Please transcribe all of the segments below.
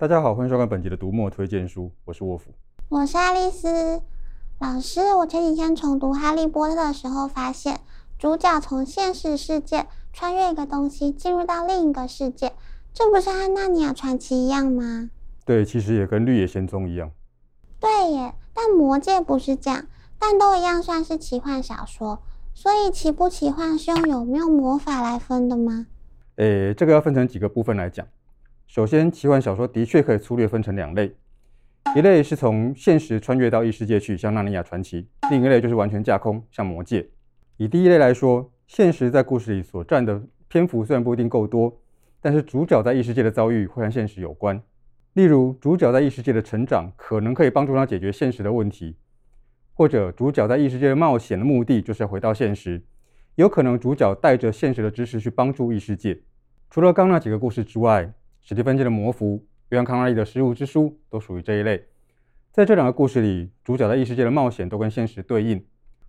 大家好，欢迎收看本集的读墨推荐书，我是沃夫，我是爱丽丝老师。我前几天重读《哈利波特》的时候，发现主角从现实世界穿越一个东西，进入到另一个世界，这不是和《纳尼亚传奇》一样吗？对，其实也跟《绿野仙踪》一样。对耶，但《魔界》不是这样，但都一样算是奇幻小说，所以奇不奇幻是用有没有魔法来分的吗？诶，这个要分成几个部分来讲。首先，奇幻小说的确可以粗略分成两类，一类是从现实穿越到异世界去，像《纳尼亚传奇》；另一类就是完全架空，像《魔戒》。以第一类来说，现实在故事里所占的篇幅虽然不一定够多，但是主角在异世界的遭遇会和现实有关。例如，主角在异世界的成长可能可以帮助他解决现实的问题，或者主角在异世界的冒险的目的就是要回到现实，有可能主角带着现实的知识去帮助异世界。除了刚那几个故事之外，史蒂芬金的魔符、约翰康纳利的失物之书都属于这一类。在这两个故事里，主角在异世界的冒险都跟现实对应。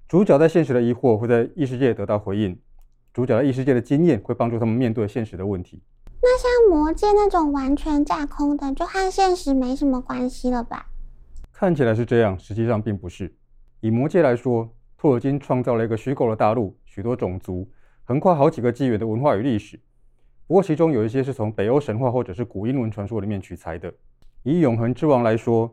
主角在现实的疑惑会在异世界得到回应。主角在异世界的经验会帮助他们面对现实的问题。那像魔戒那种完全架空的，就和现实没什么关系了吧？看起来是这样，实际上并不是。以魔戒来说，托尔金创造了一个虚构的大陆，许多种族，横跨好几个纪元的文化与历史。不过，其中有一些是从北欧神话或者是古英伦传说里面取材的。以永恒之王来说，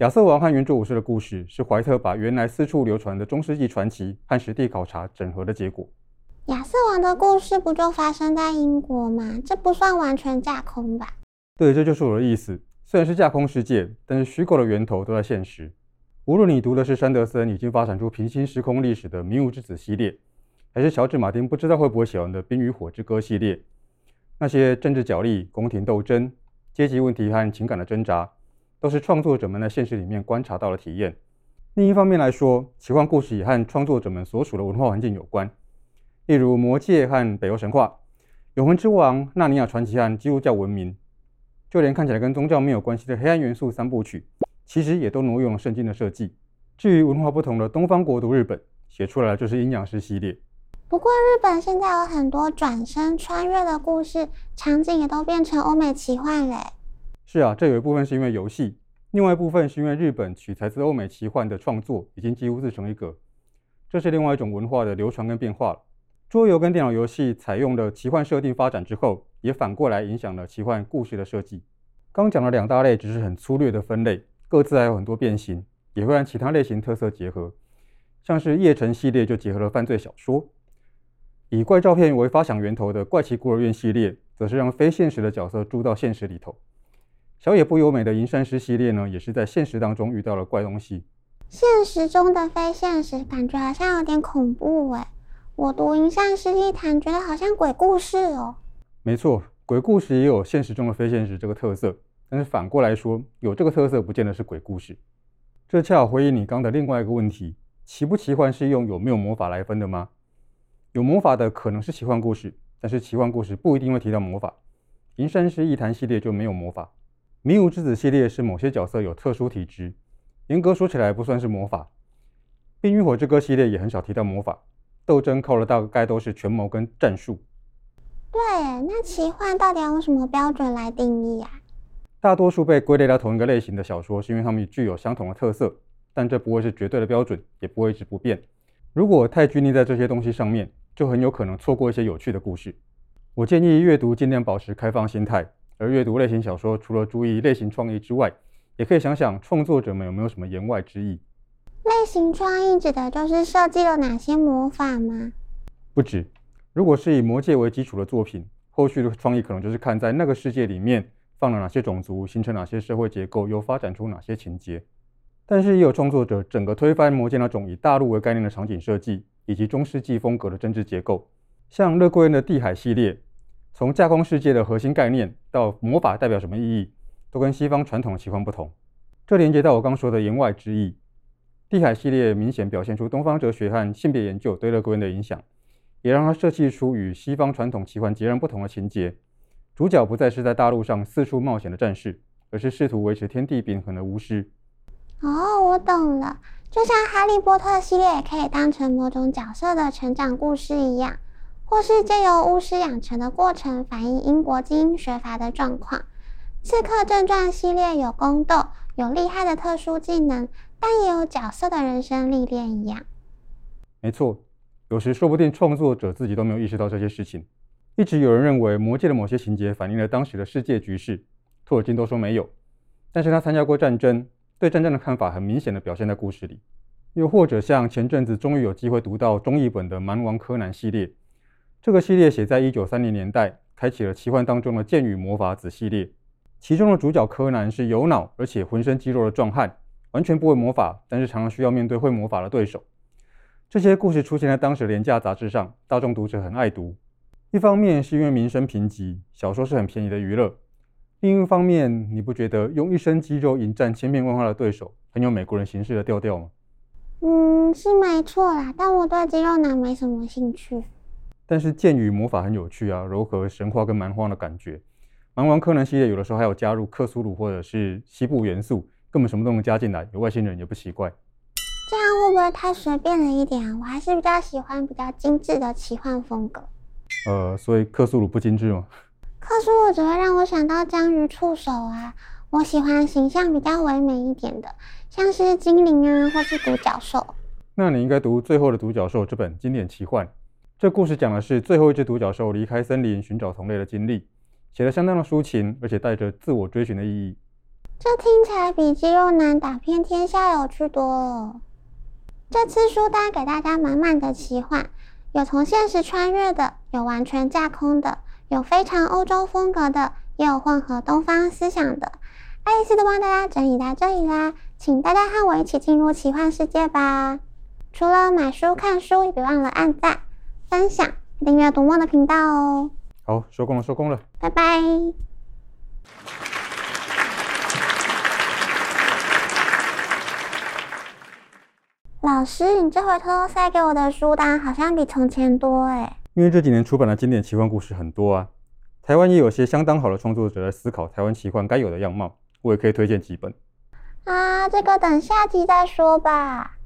亚瑟王和圆桌武士的故事是怀特把原来四处流传的中世纪传奇和实地考察整合的结果。亚瑟王的故事不就发生在英国吗？这不算完全架空吧？对，这就是我的意思。虽然是架空世界，但是虚构的源头都在现实。无论你读的是山德森已经发展出平行时空历史的《迷雾之子》系列，还是乔治·马丁不知道会不会写完的《冰与火之歌》系列。那些政治角力、宫廷斗争、阶级问题和情感的挣扎，都是创作者们在现实里面观察到的体验。另一方面来说，奇幻故事也和创作者们所属的文化环境有关，例如《魔戒》和北欧神话、《永恒之王》、《纳尼亚传奇》和基督教文明，就连看起来跟宗教没有关系的《黑暗元素》三部曲，其实也都挪用了圣经的设计。至于文化不同的东方国度日本，写出来的就是阴阳师系列。不过，日本现在有很多转身穿越的故事，场景也都变成欧美奇幻嘞。是啊，这有一部分是因为游戏，另外一部分是因为日本取材自欧美奇幻的创作已经几乎自成一格，这是另外一种文化的流传跟变化了。桌游跟电脑游戏采用了奇幻设定发展之后，也反过来影响了奇幻故事的设计。刚讲的两大类只是很粗略的分类，各自还有很多变形，也会让其他类型特色结合，像是夜城系列就结合了犯罪小说。以怪照片为发想源头的《怪奇孤儿院》系列，则是让非现实的角色住到现实里头。小野不由美的《银山诗》系列呢，也是在现实当中遇到了怪东西。现实中的非现实，感觉好像有点恐怖诶。我读《银山诗》一谈，觉得好像鬼故事哦。没错，鬼故事也有现实中的非现实这个特色，但是反过来说，有这个特色不见得是鬼故事。这恰好回应你刚的另外一个问题：奇不奇幻是用有没有魔法来分的吗？有魔法的可能是奇幻故事，但是奇幻故事不一定会提到魔法。《银山师异谈》系列就没有魔法，《迷雾之子》系列是某些角色有特殊体质，严格说起来不算是魔法。《冰与火之歌》系列也很少提到魔法，斗争靠的大概都是权谋跟战术。对，那奇幻到底要用什么标准来定义啊？大多数被归类到同一个类型的小说，是因为它们具有相同的特色，但这不会是绝对的标准，也不会一直不变。如果太拘泥在这些东西上面，就很有可能错过一些有趣的故事。我建议阅读尽量保持开放心态，而阅读类型小说除了注意类型创意之外，也可以想想创作者们有没有什么言外之意。类型创意指的就是设计了哪些魔法吗？不止。如果是以魔界为基础的作品，后续的创意可能就是看在那个世界里面放了哪些种族，形成哪些社会结构，又发展出哪些情节。但是也有创作者整个推翻魔界那种以大陆为概念的场景设计。以及中世纪风格的政治结构，像勒贵恩的地海系列，从架空世界的核心概念到魔法代表什么意义，都跟西方传统奇幻不同。这连接到我刚说的言外之意。地海系列明显表现出东方哲学和性别研究对勒贵恩的影响，也让他设计出与西方传统奇幻截然不同的情节。主角不再是在大陆上四处冒险的战士，而是试图维持天地平衡的巫师。哦，我懂了。就像《哈利波特》系列可以当成某种角色的成长故事一样，或是借由巫师养成的过程反映英国精英学阀的状况。刺客正传系列有宫斗，有厉害的特殊技能，但也有角色的人生历练一样。没错，有时说不定创作者自己都没有意识到这些事情。一直有人认为《魔戒》的某些情节反映了当时的世界局势，托尔金都说没有。但是他参加过战争，对战争的看法很明显的表现在故事里。又或者像前阵子终于有机会读到中译本的《蛮王柯南》系列，这个系列写在一九三零年代，开启了奇幻当中的剑与魔法子系列。其中的主角柯南是有脑而且浑身肌肉的壮汉，完全不会魔法，但是常常需要面对会魔法的对手。这些故事出现在当时廉价杂志上，大众读者很爱读。一方面是因为名声贫瘠，小说是很便宜的娱乐；另一方面，你不觉得用一身肌肉迎战千变万化的对手，很有美国人行事的调调吗？嗯，是没错啦，但我对肌肉男没什么兴趣。但是剑与魔法很有趣啊，柔和神话跟蛮荒的感觉。蛮王柯南系列有的时候还有加入克苏鲁或者是西部元素，根本什么都能加进来，有外星人也不奇怪。这样会不会太随便了一点啊？我还是比较喜欢比较精致的奇幻风格。呃，所以克苏鲁不精致吗？克苏鲁只会让我想到章鱼触手啊。我喜欢形象比较唯美一点的，像是精灵啊，或是独角兽。那你应该读《最后的独角兽》这本经典奇幻。这故事讲的是最后一只独角兽离开森林寻找同类的经历，写的相当的抒情，而且带着自我追寻的意义。这听起来比肌肉男打遍天下有趣多了。这次书单给大家满满的奇幻，有从现实穿越的，有完全架空的，有非常欧洲风格的，也有混合东方思想的。爱丽丝都帮大家整理到这里啦，请大家和我一起进入奇幻世界吧！除了买书看书，也别忘了按赞、分享、订阅读墨的频道哦。好，收工了，收工了，拜拜。老师，你这回偷偷塞给我的书单好像比从前多哎。因为这几年出版的经典奇幻故事很多啊，台湾也有些相当好的创作者在思考台湾奇幻该有的样貌。我也可以推荐几本啊，这个等下集再说吧。